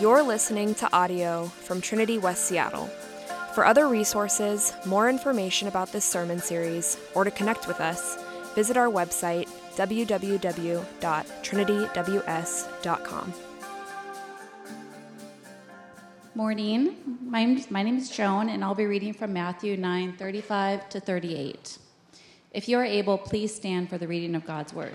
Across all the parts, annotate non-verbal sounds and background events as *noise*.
You're listening to audio from Trinity West Seattle. For other resources, more information about this sermon series, or to connect with us, visit our website www.trinityws.com. Morning. My, my name is Joan, and I'll be reading from Matthew 9 35 to 38. If you are able, please stand for the reading of God's word.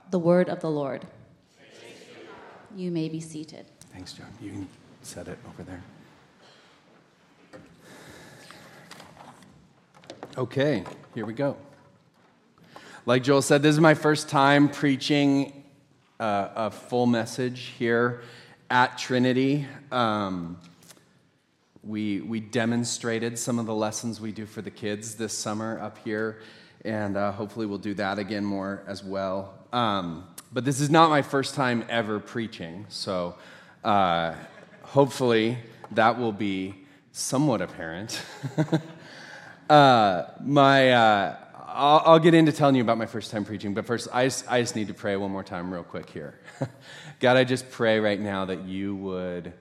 the word of the Lord. You may be seated. Thanks, John. You can set it over there. Okay, here we go. Like Joel said, this is my first time preaching uh, a full message here at Trinity. Um, we, we demonstrated some of the lessons we do for the kids this summer up here, and uh, hopefully we'll do that again more as well. Um, but this is not my first time ever preaching, so uh, hopefully that will be somewhat apparent. *laughs* uh, my, uh, I'll, I'll, get into telling you about my first time preaching, but first, I just, I just need to pray one more time, real quick here. *laughs* God, I just pray right now that you would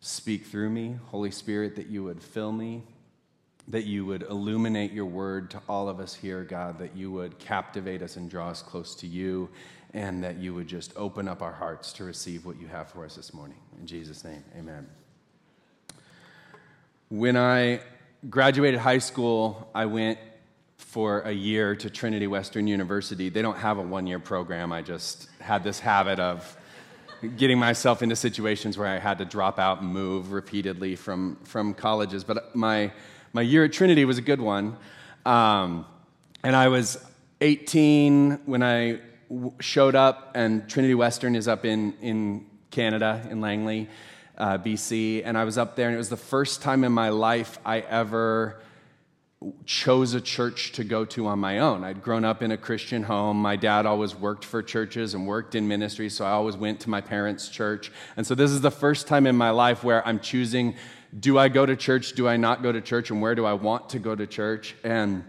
speak through me, Holy Spirit, that you would fill me, that you would illuminate your word to all of us here, God, that you would captivate us and draw us close to you, and that you would just open up our hearts to receive what you have for us this morning. In Jesus' name, amen. When I graduated high school, I went for a year to Trinity Western University. They don't have a one year program. I just had this habit of getting myself into situations where I had to drop out and move repeatedly from, from colleges. But my my year at Trinity was a good one. Um, and I was 18 when I w- showed up, and Trinity Western is up in, in Canada, in Langley, uh, BC. And I was up there, and it was the first time in my life I ever chose a church to go to on my own. I'd grown up in a Christian home. My dad always worked for churches and worked in ministry, so I always went to my parents' church. And so this is the first time in my life where I'm choosing do I go to church? Do I not go to church? And where do I want to go to church? And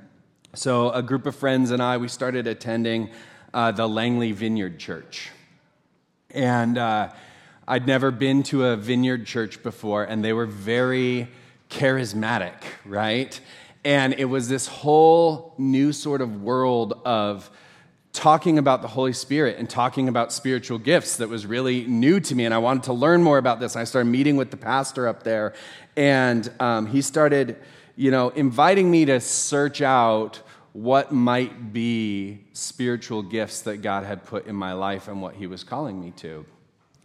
so a group of friends and I, we started attending uh, the Langley Vineyard Church. And uh, I'd never been to a vineyard church before, and they were very charismatic, right? And it was this whole new sort of world of talking about the Holy Spirit and talking about spiritual gifts that was really new to me. And I wanted to learn more about this. I started meeting with the pastor up there, and um, he started, you know, inviting me to search out what might be spiritual gifts that God had put in my life and what he was calling me to.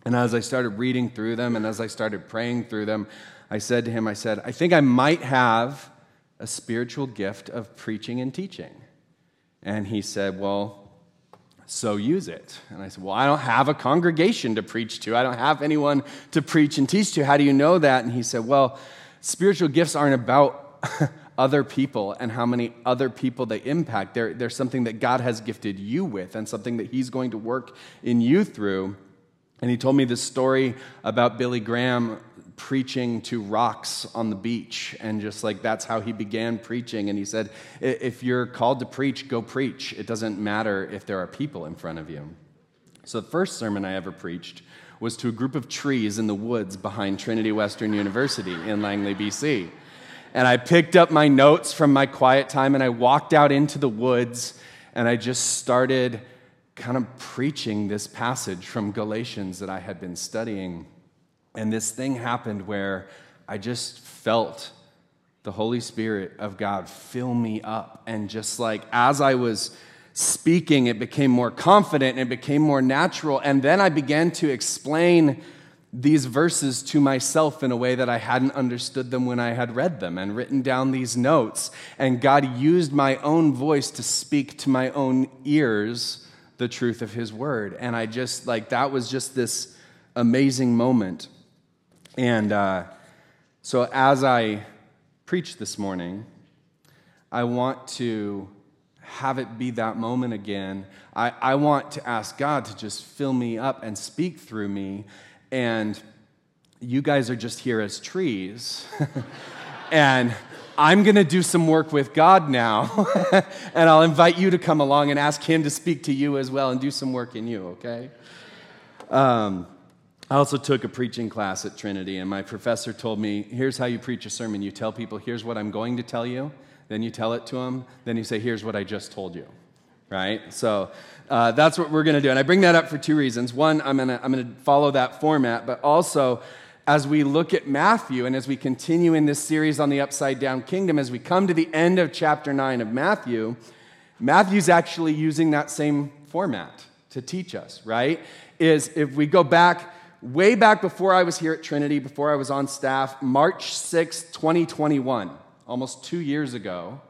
And as I started reading through them and as I started praying through them, I said to him, I said, I think I might have a spiritual gift of preaching and teaching. And he said, Well, so use it. And I said, Well, I don't have a congregation to preach to. I don't have anyone to preach and teach to. How do you know that? And he said, Well, spiritual gifts aren't about *laughs* other people and how many other people they impact. They're, they're something that God has gifted you with and something that He's going to work in you through. And he told me this story about Billy Graham preaching to rocks on the beach. And just like that's how he began preaching. And he said, If you're called to preach, go preach. It doesn't matter if there are people in front of you. So the first sermon I ever preached was to a group of trees in the woods behind Trinity Western University in Langley, BC. And I picked up my notes from my quiet time and I walked out into the woods and I just started kind of preaching this passage from Galatians that I had been studying. And this thing happened where I just felt the Holy Spirit of God fill me up. And just like as I was speaking, it became more confident and it became more natural. And then I began to explain these verses to myself in a way that I hadn't understood them when I had read them and written down these notes. And God used my own voice to speak to my own ears the truth of His word. And I just, like, that was just this amazing moment. And uh, so as I preach this morning, I want to have it be that moment again. I, I want to ask God to just fill me up and speak through me and you guys are just here as trees. *laughs* and I'm going to do some work with God now, *laughs* and I'll invite you to come along and ask Him to speak to you as well and do some work in you, okay? Um, I also took a preaching class at Trinity, and my professor told me here's how you preach a sermon. You tell people, here's what I'm going to tell you, then you tell it to them, then you say, here's what I just told you, right? So uh, that's what we're going to do. And I bring that up for two reasons. One, I'm going to I'm going to follow that format, but also, as we look at Matthew and as we continue in this series on the upside down kingdom, as we come to the end of chapter 9 of Matthew, Matthew's actually using that same format to teach us, right? Is if we go back, way back before I was here at Trinity, before I was on staff, March 6, 2021, almost two years ago,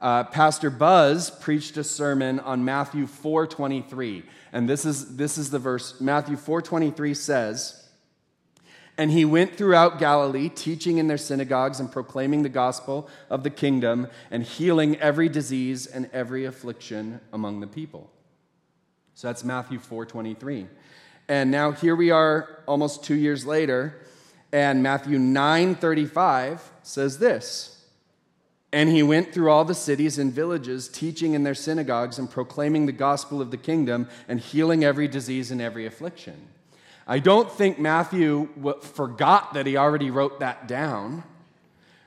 uh, Pastor Buzz preached a sermon on Matthew 4:23, and this is this is the verse. Matthew 4:23 says, "And he went throughout Galilee, teaching in their synagogues and proclaiming the gospel of the kingdom and healing every disease and every affliction among the people." So that's Matthew 4:23. And now here we are almost 2 years later, and Matthew 9:35 says this. And he went through all the cities and villages, teaching in their synagogues and proclaiming the gospel of the kingdom and healing every disease and every affliction. I don't think Matthew forgot that he already wrote that down,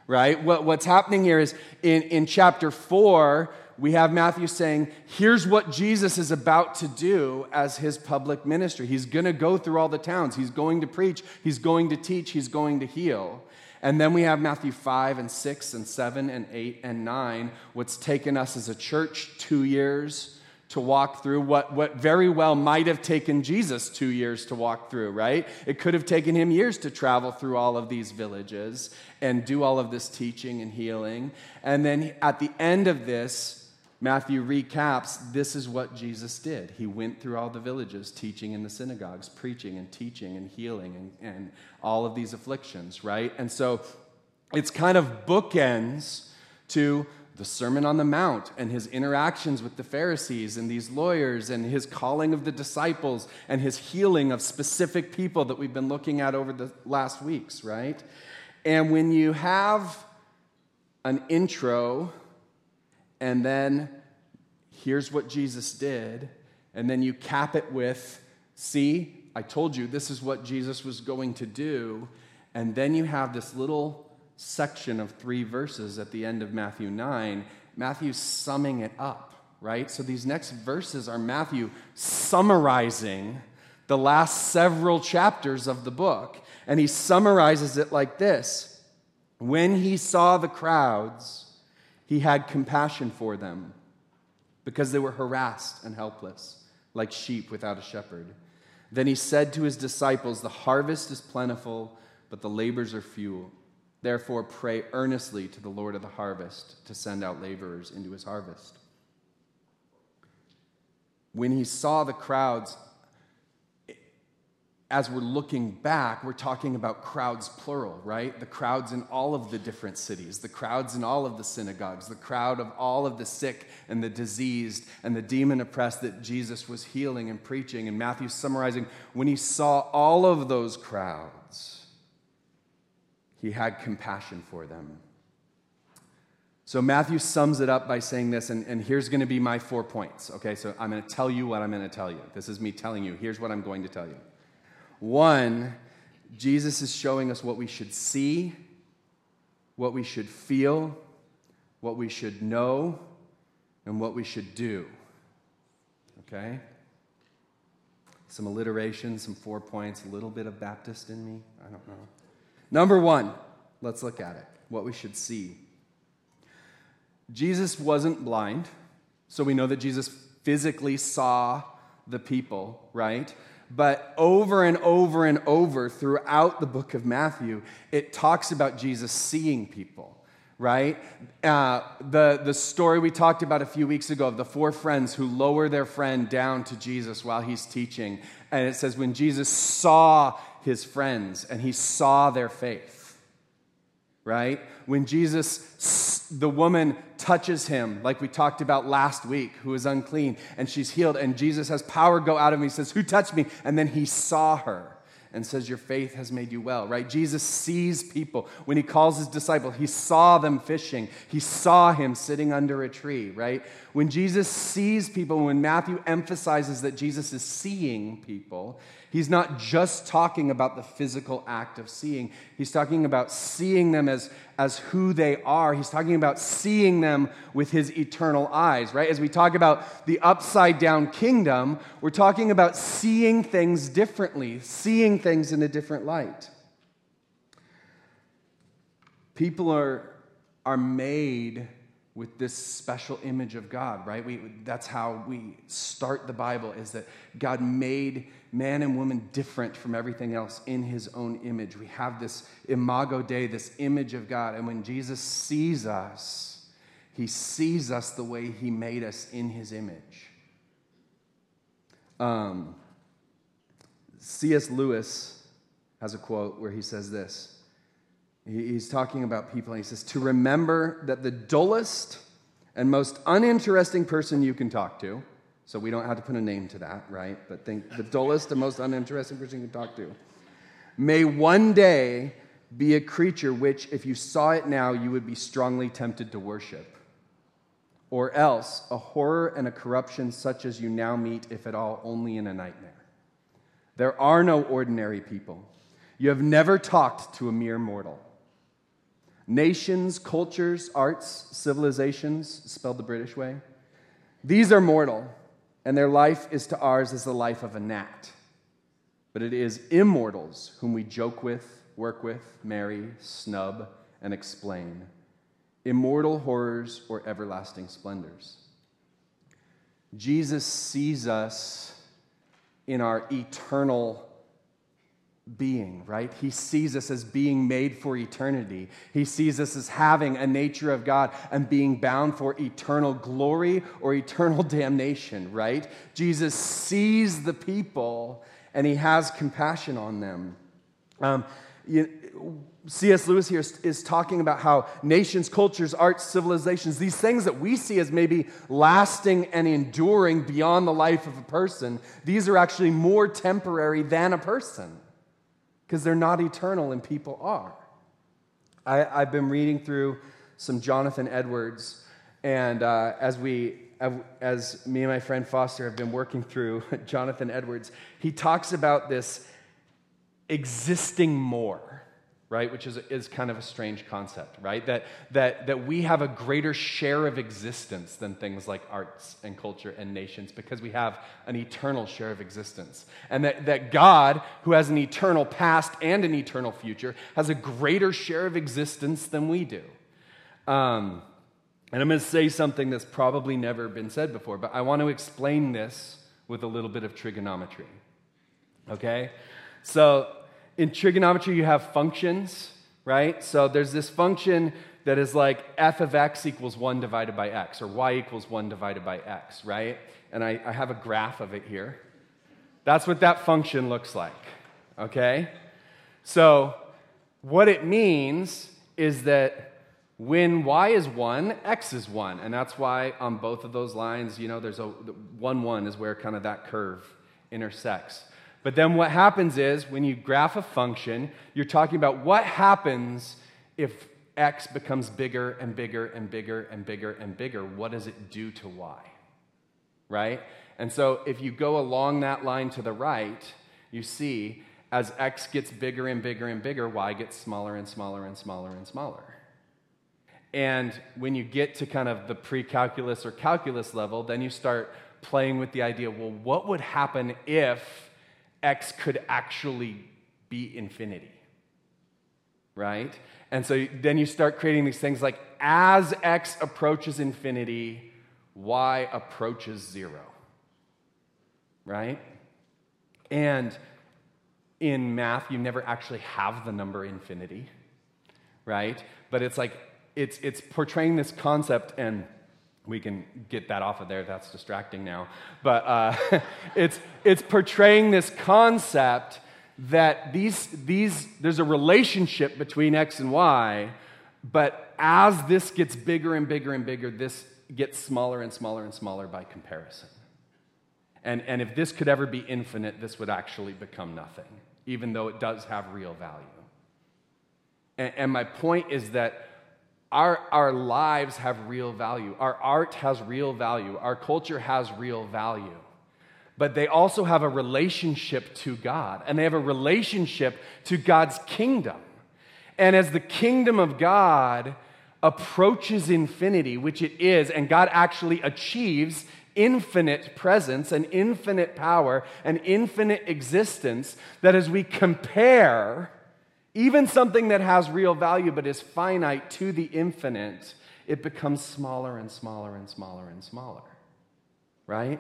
right? what's happening here is in, in chapter 4, we have Matthew saying, here's what Jesus is about to do as his public ministry. He's going to go through all the towns, he's going to preach, he's going to teach, he's going to heal. And then we have Matthew 5 and 6 and 7 and 8 and 9, what's taken us as a church two years to walk through what, what very well might have taken Jesus two years to walk through, right? It could have taken him years to travel through all of these villages and do all of this teaching and healing. And then at the end of this, Matthew recaps this is what Jesus did. He went through all the villages, teaching in the synagogues, preaching and teaching and healing and, and all of these afflictions, right? And so it's kind of bookends to the Sermon on the Mount and his interactions with the Pharisees and these lawyers and his calling of the disciples and his healing of specific people that we've been looking at over the last weeks, right? And when you have an intro and then here's what Jesus did, and then you cap it with, see, I told you this is what Jesus was going to do, and then you have this little section of three verses at the end of Matthew 9, Matthew's summing it up, right? So these next verses are Matthew summarizing the last several chapters of the book, and he summarizes it like this When he saw the crowds, he had compassion for them because they were harassed and helpless, like sheep without a shepherd. Then he said to his disciples, The harvest is plentiful, but the labors are few. Therefore, pray earnestly to the Lord of the harvest to send out laborers into his harvest. When he saw the crowds, as we're looking back, we're talking about crowds plural, right? The crowds in all of the different cities, the crowds in all of the synagogues, the crowd of all of the sick and the diseased and the demon oppressed that Jesus was healing and preaching. And Matthew summarizing when he saw all of those crowds, he had compassion for them. So Matthew sums it up by saying this, and, and here's going to be my four points. Okay, so I'm going to tell you what I'm going to tell you. This is me telling you. Here's what I'm going to tell you. One, Jesus is showing us what we should see, what we should feel, what we should know, and what we should do. Okay? Some alliteration, some four points, a little bit of Baptist in me. I don't know. Number one, let's look at it. What we should see. Jesus wasn't blind, so we know that Jesus physically saw the people, right? But over and over and over throughout the book of Matthew, it talks about Jesus seeing people right? Uh, the, the story we talked about a few weeks ago of the four friends who lower their friend down to Jesus while he's teaching. And it says, when Jesus saw his friends and he saw their faith, right? When Jesus, the woman touches him, like we talked about last week, who is unclean, and she's healed, and Jesus has power go out of him. He says, Who touched me? And then he saw her and says, Your faith has made you well, right? Jesus sees people. When he calls his disciple, he saw them fishing, he saw him sitting under a tree, right? When Jesus sees people, when Matthew emphasizes that Jesus is seeing people, He's not just talking about the physical act of seeing, he's talking about seeing them as, as who they are. He's talking about seeing them with his eternal eyes, right? As we talk about the upside down kingdom, we're talking about seeing things differently, seeing things in a different light. People are, are made with this special image of God, right? We, that's how we start the Bible is that God made man and woman different from everything else in his own image. We have this imago Dei, this image of God. And when Jesus sees us, he sees us the way he made us in his image. Um, C.S. Lewis has a quote where he says this He's talking about people, and he says, To remember that the dullest and most uninteresting person you can talk to, so we don't have to put a name to that, right? But think the dullest and most uninteresting person you can talk to, may one day be a creature which, if you saw it now, you would be strongly tempted to worship. Or else, a horror and a corruption such as you now meet, if at all, only in a nightmare. There are no ordinary people. You have never talked to a mere mortal. Nations, cultures, arts, civilizations, spelled the British way, these are mortal, and their life is to ours as the life of a gnat. But it is immortals whom we joke with, work with, marry, snub, and explain. Immortal horrors or everlasting splendors. Jesus sees us in our eternal being, right? He sees us as being made for eternity. He sees us as having a nature of God and being bound for eternal glory or eternal *laughs* damnation, right? Jesus sees the people and he has compassion on them. Um, you, C.S. Lewis here is, is talking about how nations, cultures, arts, civilizations, these things that we see as maybe lasting and enduring beyond the life of a person, these are actually more temporary than a person because they're not eternal and people are. I, have been reading through some Jonathan Edwards, and uh, as we as me and my friend Foster have been working through *laughs* Jonathan Edwards, he talks about this existing more right? Which is, is kind of a strange concept, right? That, that, that we have a greater share of existence than things like arts and culture and nations because we have an eternal share of existence. And that, that God, who has an eternal past and an eternal future, has a greater share of existence than we do. Um, and I'm going to say something that's probably never been said before, but I want to explain this with a little bit of trigonometry. Okay? So, in trigonometry, you have functions, right? So there's this function that is like f of x equals 1 divided by x, or y equals 1 divided by x, right? And I, I have a graph of it here. That's what that function looks like, okay? So what it means is that when y is 1, x is 1. And that's why on both of those lines, you know, there's a 1, 1 is where kind of that curve intersects. But then what happens is when you graph a function, you're talking about what happens if x becomes bigger and bigger and bigger and bigger and bigger. What does it do to y? Right? And so if you go along that line to the right, you see as x gets bigger and bigger and bigger, y gets smaller and smaller and smaller and smaller. And when you get to kind of the pre calculus or calculus level, then you start playing with the idea well, what would happen if x could actually be infinity. Right? And so then you start creating these things like as x approaches infinity, y approaches zero. Right? And in math, you never actually have the number infinity, right? But it's like, it's, it's portraying this concept, and we can get that off of there. That's distracting now. But uh, *laughs* it's, it's portraying this concept that these, these, there's a relationship between X and Y, but as this gets bigger and bigger and bigger, this gets smaller and smaller and smaller by comparison. And, and if this could ever be infinite, this would actually become nothing, even though it does have real value. And, and my point is that our, our lives have real value. Our art has real value. Our culture has real value. But they also have a relationship to God, and they have a relationship to God's kingdom. And as the kingdom of God approaches infinity, which it is, and God actually achieves infinite presence and infinite power and infinite existence, that as we compare even something that has real value but is finite to the infinite, it becomes smaller and smaller and smaller and smaller. Right?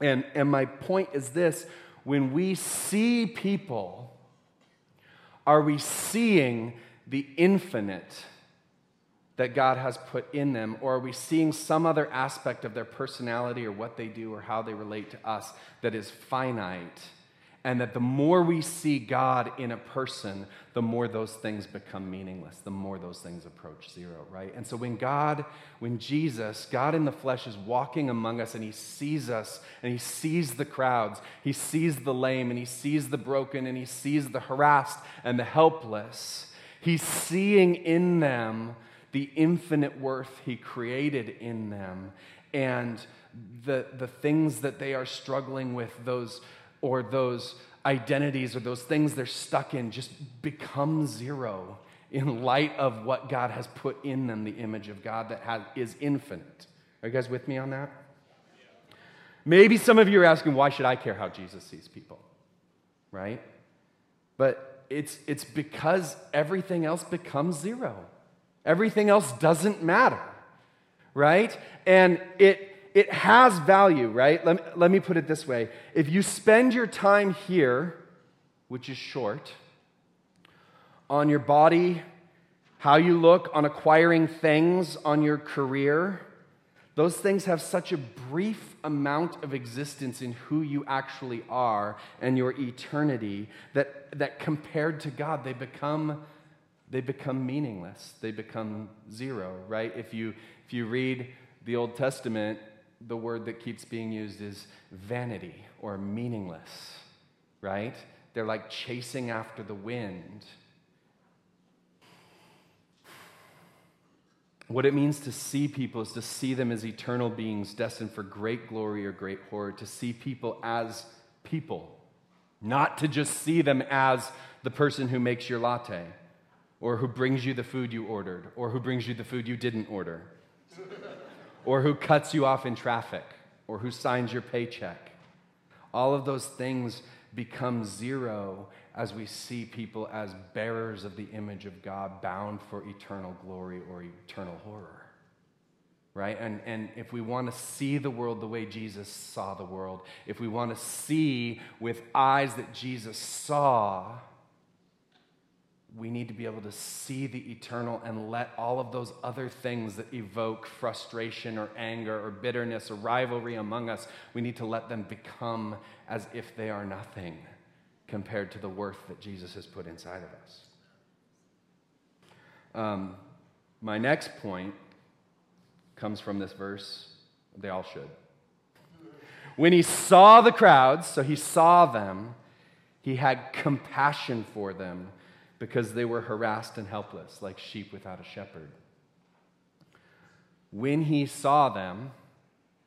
And, and my point is this when we see people, are we seeing the infinite that God has put in them, or are we seeing some other aspect of their personality or what they do or how they relate to us that is finite? And that the more we see God in a person, the more those things become meaningless, the more those things approach zero, right? And so when God, when Jesus, God in the flesh, is walking among us and he sees us and he sees the crowds, he sees the lame and he sees the broken and he sees the harassed and the helpless, he's seeing in them the infinite worth he created in them and the, the things that they are struggling with, those or those identities or those things they're stuck in just become zero in light of what God has put in them, the image of God that has, is infinite. Are you guys with me on that? Maybe some of you are asking, why should I care how Jesus sees people? Right? But it's, it's because everything else becomes zero. Everything else doesn't matter. Right? And it, it has value, right? Let me, let me put it this way. If you spend your time here, which is short, on your body, how you look, on acquiring things, on your career, those things have such a brief amount of existence in who you actually are and your eternity that, that compared to God, they become, they become meaningless. They become zero, right? If you, if you read the Old Testament, the word that keeps being used is vanity or meaningless, right? They're like chasing after the wind. What it means to see people is to see them as eternal beings destined for great glory or great horror, to see people as people, not to just see them as the person who makes your latte, or who brings you the food you ordered, or who brings you the food you didn't order or who cuts you off in traffic, or who signs your paycheck. All of those things become zero as we see people as bearers of the image of God, bound for eternal glory or eternal horror. Right? And, and if we want to see the world the way Jesus saw the world, if we want to see with eyes that Jesus saw, we need to be able to see the eternal and let all of those other things that evoke frustration or anger or bitterness or rivalry among us, we need to let them become as if they are nothing compared to the worth that Jesus has put inside of us. Um, my next point comes from this verse. They all should. When he saw the crowds, so he saw them, he had compassion for them because they were harassed and helpless, like sheep without a shepherd. When he saw them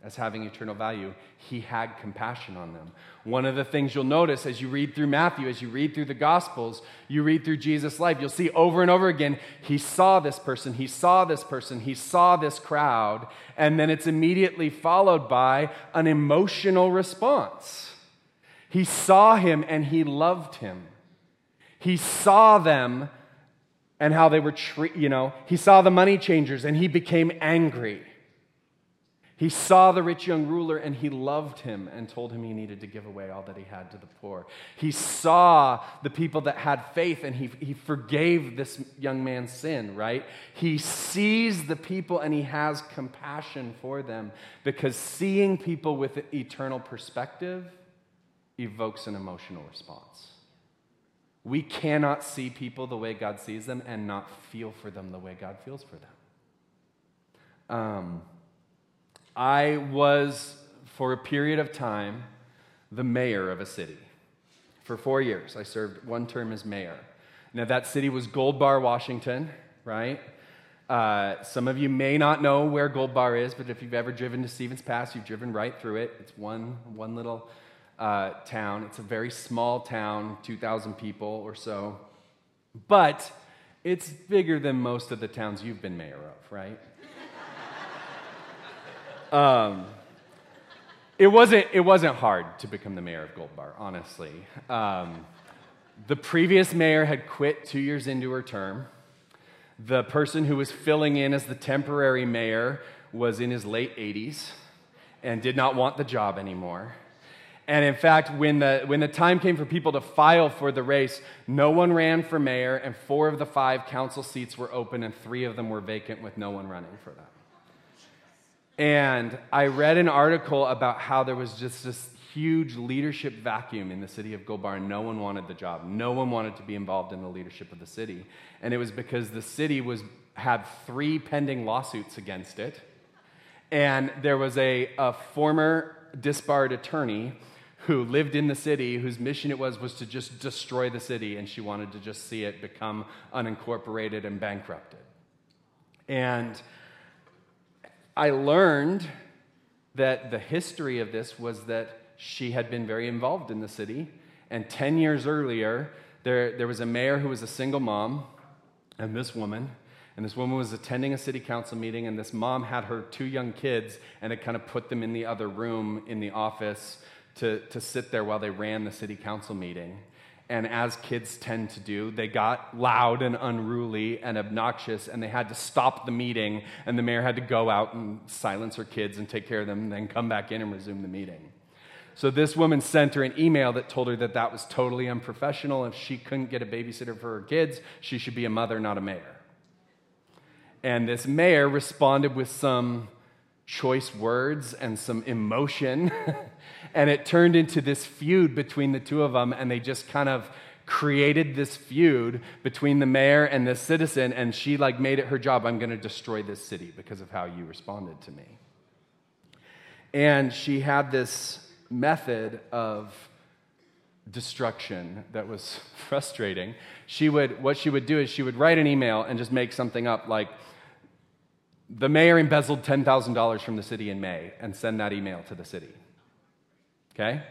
as having eternal value, he had compassion on them. One of the things you'll notice as you read through Matthew, as you read through the Gospels, you read through Jesus' life, you'll see over and over again, he saw this person, he saw this person, he saw this crowd, and then it's immediately followed by an emotional response. He saw him and he loved him. He saw them and how they were, tre- you know, he saw the money changers and he became angry. He saw the rich young ruler and he loved him and told him he needed to give away all that he had to the poor. He saw the people that had faith and he, he forgave this young man's sin, right? He sees the people and he has compassion for them because seeing people with eternal perspective evokes an emotional response. We cannot see people the way God sees them and not feel for them the way God feels for them. Um, I was, for a period of time, the mayor of a city. For four years, I served one term as mayor. Now, that city was Gold Bar, Washington, right? Uh, some of you may not know where Gold Bar is, but if you've ever driven to Stevens Pass, you've driven right through it. It's one, one little uh, town. It's a very small town, 2,000 people or so. But it's bigger than most of the towns you've been mayor of, right? *laughs* Um, it wasn't, it wasn't hard to become the mayor of Gold Bar, honestly. Um, the previous mayor had quit two years into her term. The person who was filling in as the temporary mayor was in his late 80s and did not want the job anymore. And in fact, when the, when the time came for people to file for the race, no one ran for mayor, and four of the five council seats were open, and three of them were vacant with no one running for them. And I read an article about how there was just this huge leadership vacuum in the city of Gold no one wanted the job. No one wanted to be involved in the leadership of the city. And it was because the city was, had three pending lawsuits against it. And there was a, a former disbarred attorney who lived in the city whose mission it was was to just destroy the city and she wanted to just see it become unincorporated and bankrupted and I learned that the history of this was that she had been very involved in the city. And 10 years earlier, there, there was a mayor who was a single mom, and this woman. And this woman was attending a city council meeting, and this mom had her two young kids and had kind of put them in the other room in the office to, to sit there while they ran the city council meeting. And as kids tend to do, they got loud and unruly and obnoxious, and they had to stop the meeting, and the mayor had to go out and silence her kids and take care of them, and then come back in and resume the meeting. So this woman sent her an email that told her that that was totally unprofessional. If she couldn't get a babysitter for her kids, she should be a mother, not a mayor. And this mayor responded with some choice words and some emotion. *laughs* and it turned into this feud between the two of them, and they just kind of created this feud between the mayor and the citizen, and she like made it her job. I'm going to destroy this city because of how you responded to me. And she had this method of destruction that was *laughs* frustrating. She would, what she would do is she would write an email and just make something up like, the mayor embezzled $10,000 from the city in May and send that email to the city. Okay?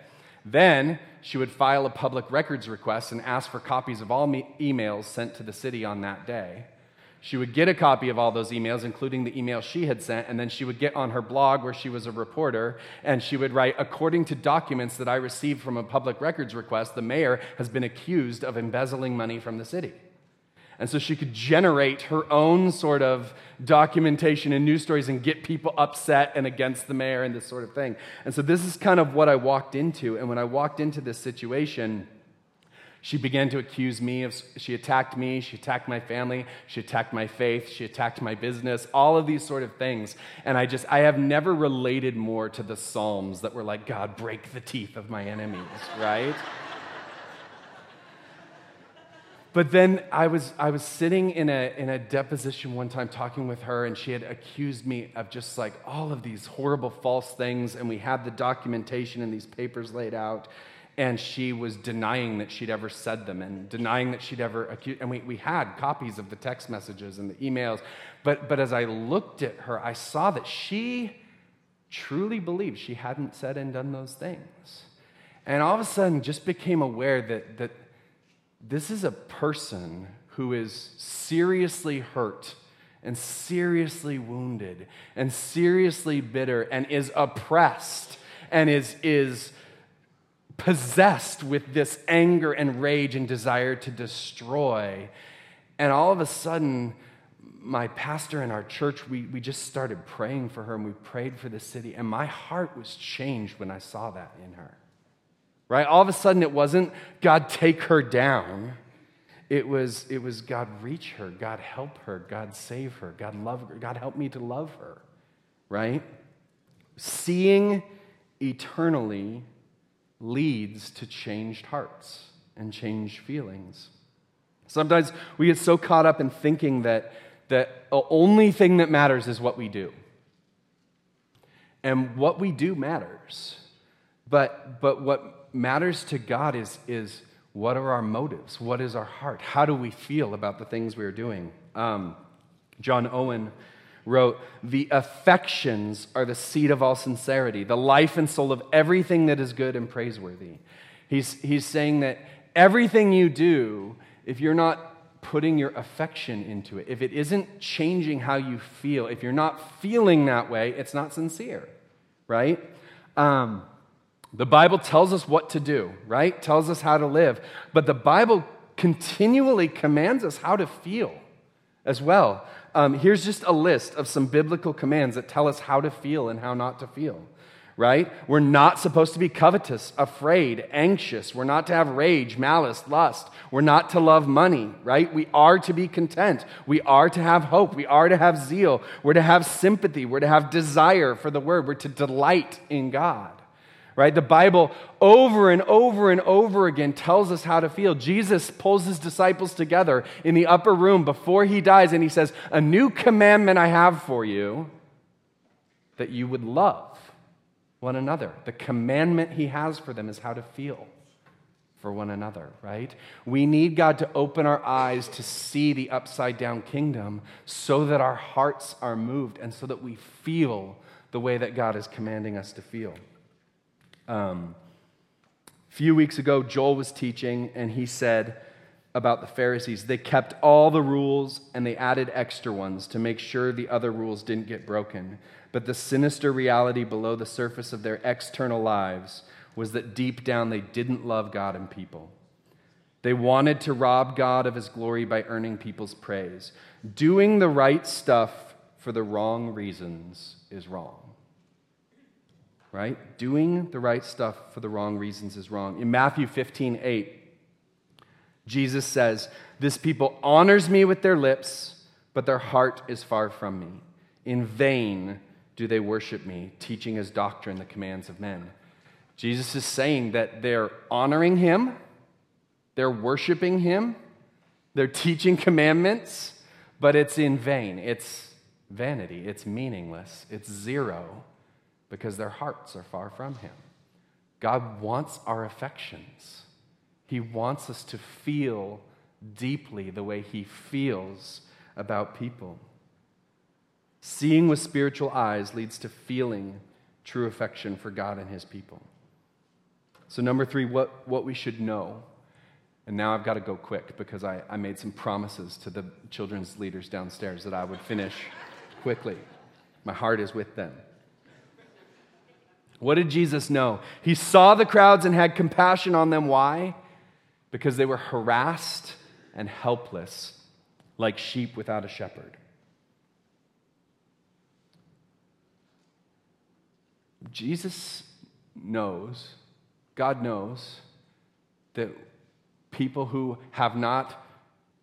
Then she would file a public records request and ask for copies of all me- emails sent to the city on that day. She would get a copy of all those emails, including the email she had sent, and then she would get on her blog where she was a reporter and she would write According to documents that I received from a public records request, the mayor has been accused of embezzling money from the city. And so she could generate her own sort of documentation and news stories and get people upset and against the mayor and this sort of thing. And so this is kind of what I walked into. And when I walked into this situation, she began to accuse me of, she attacked me, she attacked my family, she attacked my faith, she attacked my business, all of these sort of things. And I just, I have never related more to the Psalms that were like, God, break the teeth of my enemies, right? But then I was, I was sitting in a, in a deposition one time talking with her, and she had accused me of just like all of these horrible false things. And we had the documentation and these papers laid out. And she was denying that she'd ever said them and denying that she'd ever accused. And we, we had copies of the text messages and the emails. But, but as I looked at her, I saw that she truly believed she hadn't said and done those things. And all of a sudden, just became aware that, that this is a person who is seriously hurt and seriously wounded and seriously bitter and is oppressed and is, is possessed with this anger and rage and desire to destroy. And all of a sudden, my pastor in our church, we, we just started praying for her and we prayed for the city. And my heart was changed when I saw that in her. Right? All of a sudden, it wasn't God take her down. It was, it was God reach her, God help her, God save her, God love her, God help me to love her. Right? Seeing eternally leads to changed hearts and changed feelings. Sometimes we get so caught up in thinking that the only thing that matters is what we do. And what we do matters. But, but what matters to God is, is what are our motives? What is our heart? How do we feel about the things we are doing? Um, John Owen wrote, The affections are the seed of all sincerity, the life and soul of everything that is good and praiseworthy. He's, he's saying that everything you do, if you're not putting your affection into it, if it isn't changing how you feel, if you're not feeling that way, it's not sincere, right? Um, the Bible tells us what to do, right? Tells us how to live. But the Bible continually commands us how to feel as well. Um, here's just a list of some biblical commands that tell us how to feel and how not to feel right? We're not supposed to be covetous, afraid, anxious. We're not to have rage, malice, lust. We're not to love money, right? We are to be content. We are to have hope. We are to have zeal. We're to have sympathy. We're to have desire for the word. We're to delight in God. Right? The Bible over and over and over again tells us how to feel. Jesus pulls his disciples together in the upper room before he dies and he says, A new commandment I have for you that you would love one another. The commandment he has for them is how to feel for one another, right? We need God to open our eyes to see the upside down kingdom so that our hearts are moved and so that we feel the way that God is commanding us to feel. Um, a few weeks ago, Joel was teaching and he said about the Pharisees they kept all the rules and they added extra ones to make sure the other rules didn't get broken. But the sinister reality below the surface of their external lives was that deep down they didn't love God and people. They wanted to rob God of his glory by earning people's praise. Doing the right stuff for the wrong reasons is wrong. Right? Doing the right stuff for the wrong reasons is wrong. In Matthew 15, 8, Jesus says, This people honors me with their lips, but their heart is far from me. In vain do they worship me, teaching as doctrine the commands of men. Jesus is saying that they're honoring him, they're worshiping him, they're teaching commandments, but it's in vain. It's vanity, it's meaningless, it's zero because their hearts are far from him. God wants our affections. He wants us to feel deeply the way he feels about people. Seeing with spiritual eyes leads to feeling true affection for God and his people. So, number three, what, what we should know. And now I've got to go quick because I, I made some promises to the children's leaders downstairs that I would finish quickly. My heart is with them. What did Jesus know? He saw the crowds and had compassion on them. Why? Because they were harassed and helpless, like sheep without a shepherd. Jesus knows, God knows, that people who have not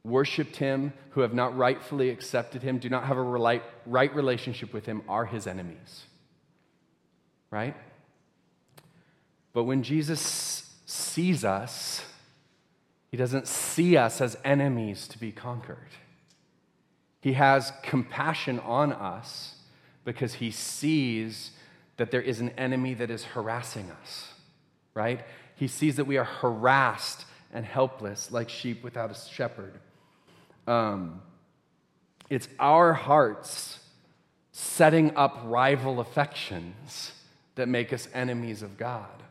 worshiped him, who have not rightfully accepted him, do not have a right, relationship with him, are his enemies. Right? But when Jesus sees us, he doesn't see us as enemies to be conquered. He has compassion on us because he sees that there is an enemy that is harassing us, right? He sees that we are harassed and helpless like sheep without a shepherd. Um, it's our hearts setting up rival affections that make us enemies of God,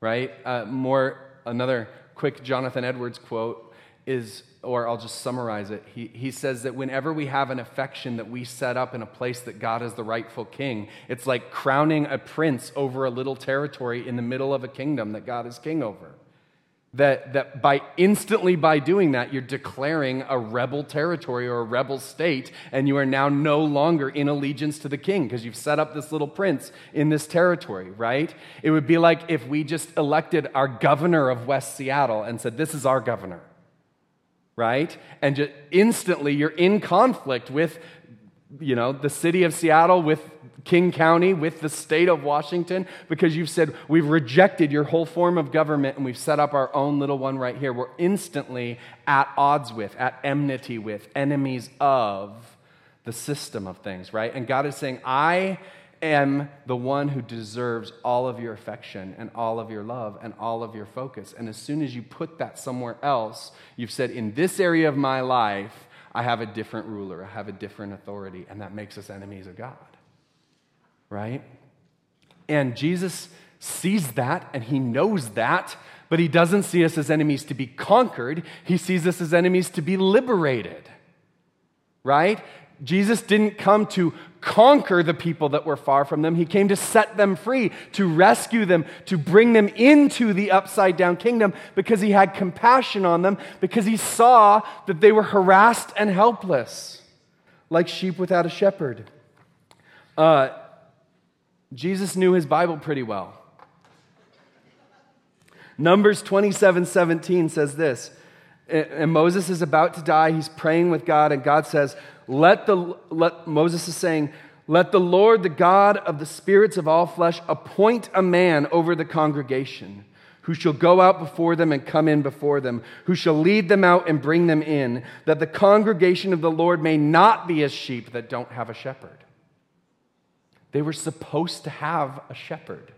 right? Uh, more, another quick Jonathan Edwards quote is or I'll just summarize it. He, he says that whenever we have an affection that we set up in a place that God is the rightful king, it's like crowning a prince over a little territory in the middle of a kingdom that God is king over. That, that by instantly by doing that, you're declaring a rebel territory or a rebel state, and you are now no longer in allegiance to the king because you've set up this little prince in this territory, right? It would be like if we just elected our governor of West Seattle and said, This is our governor, right? And just instantly you're in conflict with you know, the city of Seattle with King County, with the state of Washington, because you've said, we've rejected your whole form of government and we've set up our own little one right here. We're instantly at odds with, at enmity with, enemies of the system of things, right? And God is saying, I am the one who deserves all of your affection and all of your love and all of your focus. And as soon as you put that somewhere else, you've said, in this area of my life, I have a different ruler, I have a different authority, and that makes us enemies of God. Right? And Jesus sees that and he knows that, but he doesn't see us as enemies to be conquered. He sees us as enemies to be liberated. Right? Jesus didn't come to conquer the people that were far from them. He came to set them free, to rescue them, to bring them into the upside down kingdom because he had compassion on them, because he saw that they were harassed and helpless, like sheep without a shepherd. Uh, Jesus knew his Bible pretty well. Numbers 27 17 says this. And Moses is about to die. He's praying with God, and God says, let the, let, Moses is saying, let the Lord, the God of the spirits of all flesh, appoint a man over the congregation who shall go out before them and come in before them, who shall lead them out and bring them in, that the congregation of the Lord may not be as sheep that don't have a shepherd. They were supposed to have a shepherd.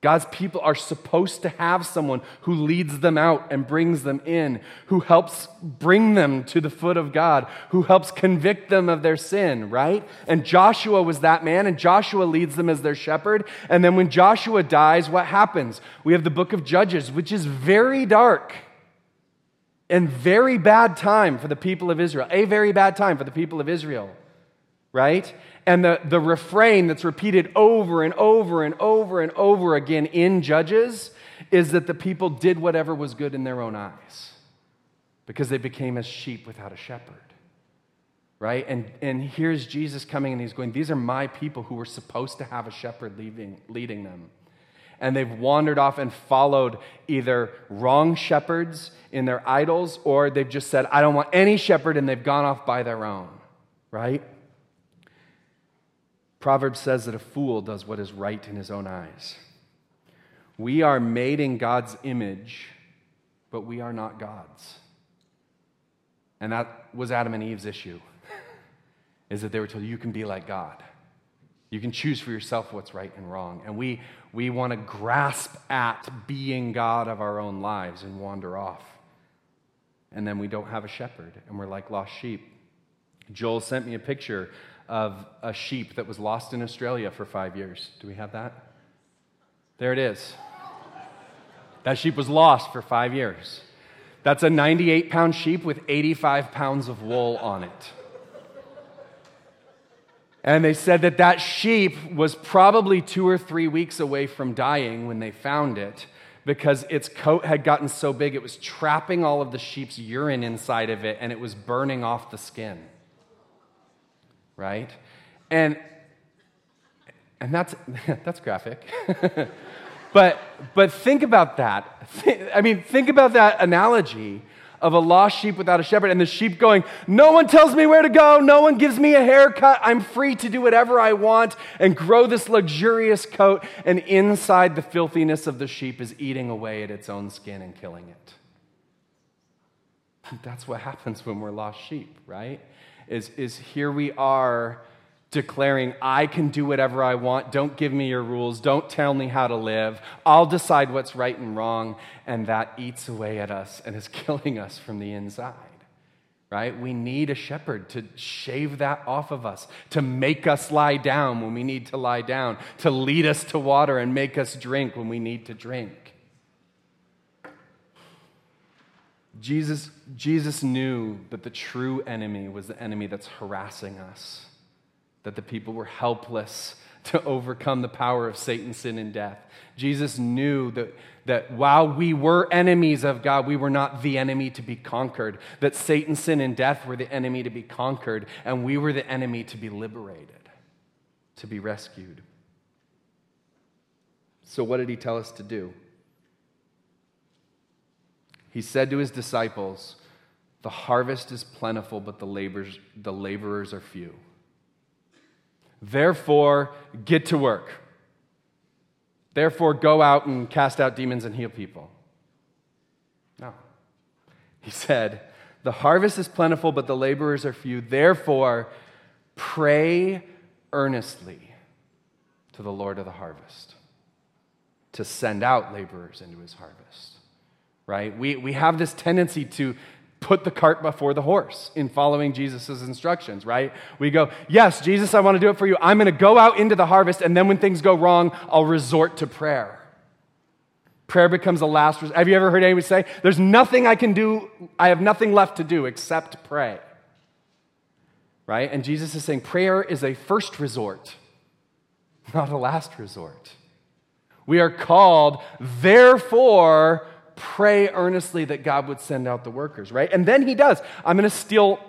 God's people are supposed to have someone who leads them out and brings them in, who helps bring them to the foot of God, who helps convict them of their sin, right? And Joshua was that man, and Joshua leads them as their shepherd. And then when Joshua dies, what happens? We have the book of Judges, which is very dark and very bad time for the people of Israel, a very bad time for the people of Israel, right? And the, the refrain that's repeated over and over and over and over again in Judges is that the people did whatever was good in their own eyes because they became as sheep without a shepherd. Right? And, and here's Jesus coming and he's going, These are my people who were supposed to have a shepherd leading, leading them. And they've wandered off and followed either wrong shepherds in their idols or they've just said, I don't want any shepherd, and they've gone off by their own. Right? Proverbs says that a fool does what is right in his own eyes. We are made in God's image, but we are not God's. And that was Adam and Eve's issue. *laughs* is that they were told you can be like God. You can choose for yourself what's right and wrong. And we, we want to grasp at being God of our own lives and wander off. And then we don't have a shepherd, and we're like lost sheep. Joel sent me a picture of a sheep that was lost in Australia for five years. Do we have that? There it is. That sheep was lost for five years. That's a 98 pound sheep with 85 pounds of wool on it. And they said that that sheep was probably two or three weeks away from dying when they found it because its coat had gotten so big it was trapping all of the sheep's urine inside of it and it was burning off the skin right? And and that's *laughs* that's graphic. *laughs* but but think about that. I mean, think about that analogy of a lost sheep without a shepherd and the sheep going, "No one tells me where to go, no one gives me a haircut. I'm free to do whatever I want and grow this luxurious coat." And inside the filthiness of the sheep is eating away at its own skin and killing it. *laughs* That's what happens when we're lost sheep, right? Is, is here we are declaring, I can do whatever I want. Don't give me your rules. Don't tell me how to live. I'll decide what's right and wrong. And that eats away at us and is *laughs* killing us from the inside. Right? We need a shepherd to shave that off of us, to make us lie down when we need to lie down, to lead us to water and make us drink when we need to drink. Jesus, Jesus knew that the true enemy was the enemy that's harassing us, that the people were helpless *laughs* to overcome the power of Satan, sin, and death. Jesus knew that, that while we were enemies of God, we were not the enemy to be conquered. That Satan, sin, and death were the enemy to be conquered, and we were the enemy to be liberated, to be rescued. So, what did he tell us to do? He said to his disciples, The harvest is plentiful, but the laborers, the laborers are few. Therefore, get to work. Therefore, go out and cast out demons and heal people. No. He said, The harvest is plentiful, but the laborers are few. Therefore, pray earnestly to the Lord of the harvest to send out laborers into his harvest. Right? We, we have this tendency to put the cart before the horse in following Jesus' instructions, right? We go, Yes, Jesus, I want to do it for you. I'm going to go out into the harvest, and then when things go wrong, I'll resort to prayer. Prayer becomes a last resort. Have you ever heard anybody say, There's nothing I can do, I have nothing left to do except pray? Right? And Jesus is saying prayer is a first resort, not a last resort. We are called, therefore, pray earnestly that God would send out the workers, right? And then he does. I'm going to steal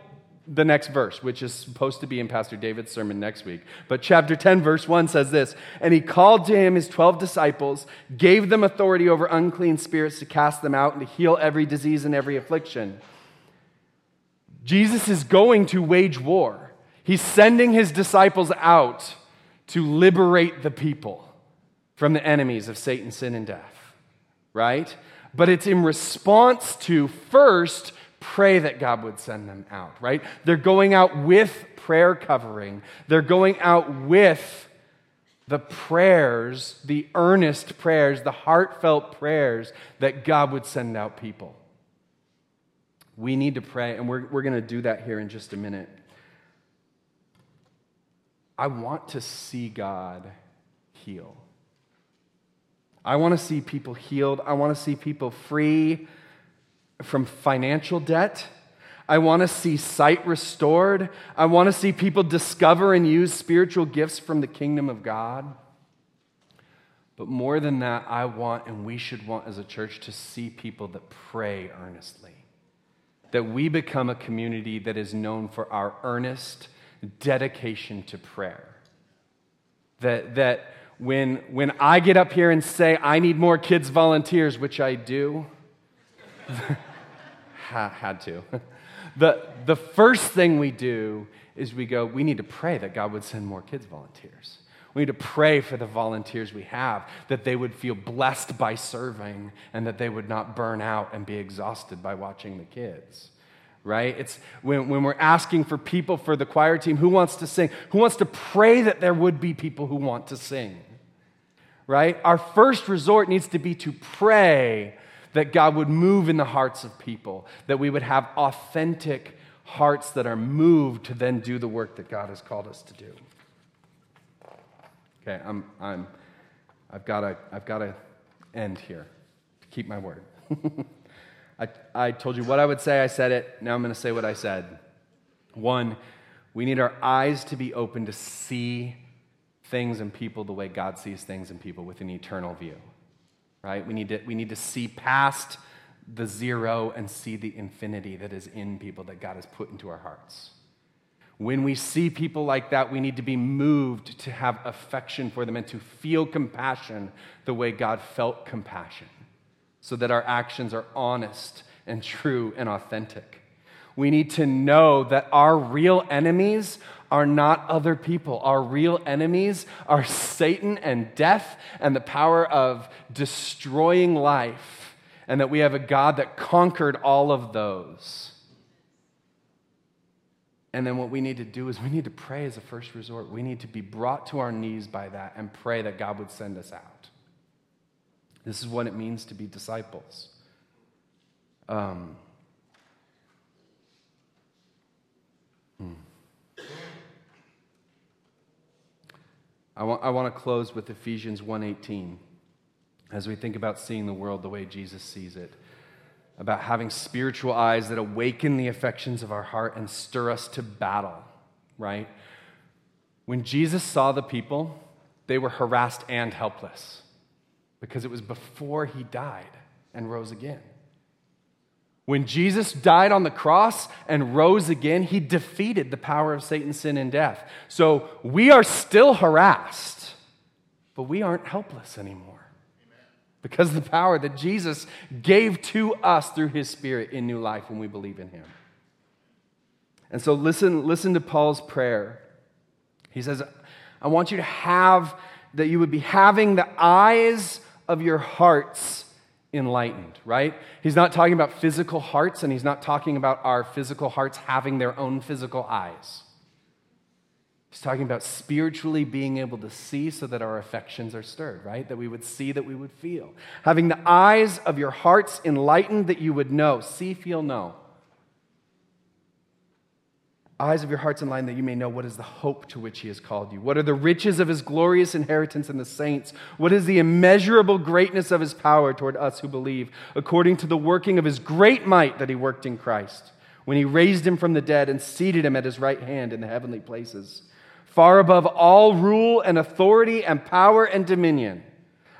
the next verse, which is supposed to be in Pastor David's sermon next week. But chapter 10, verse 1 says this And he called to him his 12 disciples, gave them authority over unclean spirits to cast them out and to heal every disease and every affliction. Jesus is going to wage war. He's sending his disciples out to liberate the people from the enemies of Satan, sin, and death, right? But it's in response to first pray that God would send them out, right? They're going out with prayer covering, they're going out with the prayers, the earnest prayers, the heartfelt prayers that God would send out people. We need to pray, and we're, we're going to do that here in just a minute. I want to see God heal. I want to see people healed. I want to see people free from financial debt. I want to see sight restored. I want to see people discover and use spiritual gifts from the kingdom of God. But more than that, I want and we should want as a church to see people that pray earnestly. That we become a community that is known for our earnest dedication to prayer. That, that when, when I get up here and say, I need more kids volunteers, which I do, *laughs* had to. The, the first thing we do is we go, we need to pray that God would send more kids volunteers. We need to pray for the volunteers we have, that they would feel blessed by serving and that they would not burn out and be exhausted by watching the kids. Right? It's when, when we're asking for people for the choir team who wants to sing, who wants to pray that there would be people who want to sing right? Our first resort needs to be to pray that God would move in the hearts of people, that we would have authentic hearts that are moved to then do the work that God has called us to do. Okay, I'm, I'm, I've got to I've got to end here to keep my word. *laughs* I, I told you what I would say, I said it. Now I'm going to say what I said. One, we need our eyes to be open to see things and people the way God sees things and people with an eternal view. Right? We need to, we need to see past the zero and see the infinity that is in people that God has put into our hearts. When we see people like that, we need to be moved to have affection for them and to feel compassion the way God felt compassion, so that our actions are honest and true and authentic. We need to know that our real enemies are not other people. Our real enemies are Satan and death and the power of destroying life, and that we have a God that conquered all of those. And then what we need to do is we need to pray as a first resort. We need to be brought to our knees by that and pray that God would send us out. This is what it means to be disciples. Um, hmm. I want, I want to close with Ephesians 1:18 as we think about seeing the world the way Jesus sees it, about having spiritual eyes that awaken the affections of our heart and stir us to battle, right? When Jesus saw the people, they were harassed and helpless because it was before he died and rose again. When Jesus died on the cross and rose again, he defeated the power of Satan, sin, and death. So we are still harassed, but we aren't helpless anymore because the power that Jesus gave to us through his Spirit in new life when we believe in him. And so listen, listen to Paul's prayer. He says, I want you to have, that you would be having the eyes of your hearts enlightened, right? He's not talking about physical hearts, and he's not talking about our physical hearts having their own physical eyes. He's talking about spiritually being able to see so that our affections are stirred, right? That we would see, that we would feel. Having the eyes of your hearts enlightened, that you would know. See, feel, know eyes of your hearts in line that you may know what is the hope to which he has called you. What are the riches of his glorious inheritance in the saints? What is the immeasurable greatness of his power toward us who believe, according to the working of his great might that he worked in Christ, when he raised him from the dead and seated him at his right hand in the heavenly places, far above all rule and authority and power and dominion,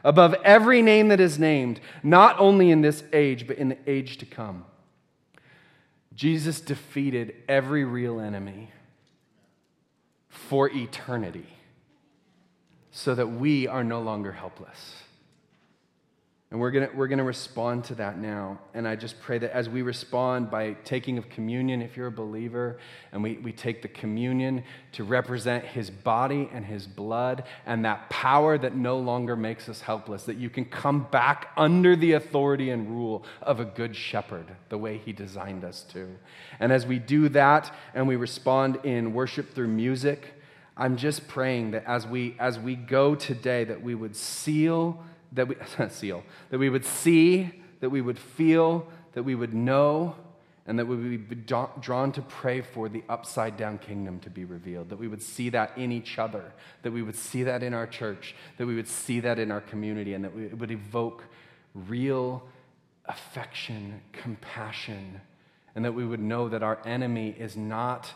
above every name that is named, not only in this age, but in the age to come. Jesus defeated every real enemy for eternity so that we are no longer helpless. And we're going we're to respond to that now. And I just pray that as we respond by taking of communion, if you're a believer, and we, we take the communion to represent his body and his blood and that power that no longer makes us helpless, that you can come back under the authority and rule of a good shepherd the way he designed us to. And as we do that and we respond in worship through music, I'm just praying that as we as we go today that we would seal that we *laughs* seal, that we would see, that we would feel, that we would know, and that we would be drawn to pray for the upside down kingdom to be revealed, that we would see that in each other, that we would see that in our church, that we would see that in our community, and that it would evoke real affection, compassion, and that we would know that our enemy is not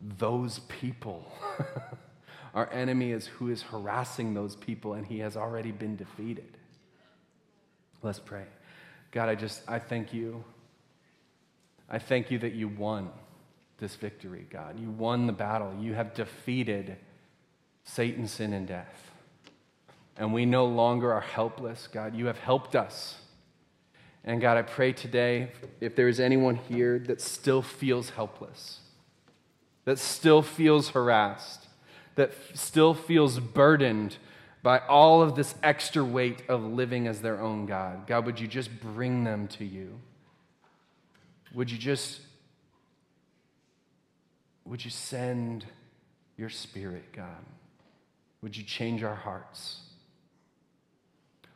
those people. *laughs* Our enemy is who is harassing those people, and he has already been defeated. Let's pray. God, I just, I thank you. I thank you that you won this victory, God. You won the battle. You have defeated Satan, sin, and death. And we no longer are helpless, God. You have helped us. And God, I pray today if there is anyone here that still feels helpless, that still feels harassed, that still feels burdened by all of this extra weight of living as their own God. God, would you just bring them to you? Would you just would you send your spirit, God? Would you change our hearts?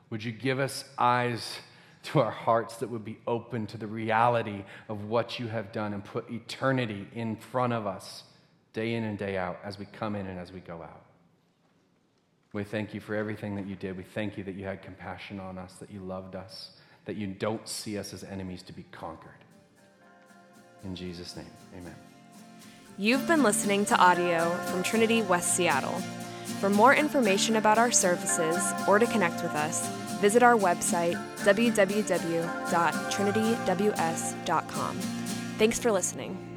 Would you give us eyes to our hearts that would be open to the reality of what you have done and put eternity in front of us? Day in and day out as we come in and as we go out. We thank you for everything that you did. We thank you that you had compassion on us, that you loved us, that you don't see us as enemies to be conquered. In Jesus' name, amen. You've been listening to audio from Trinity West Seattle. For more information about our services or to connect with us, visit our website, www.trinityws.com. Thanks for listening.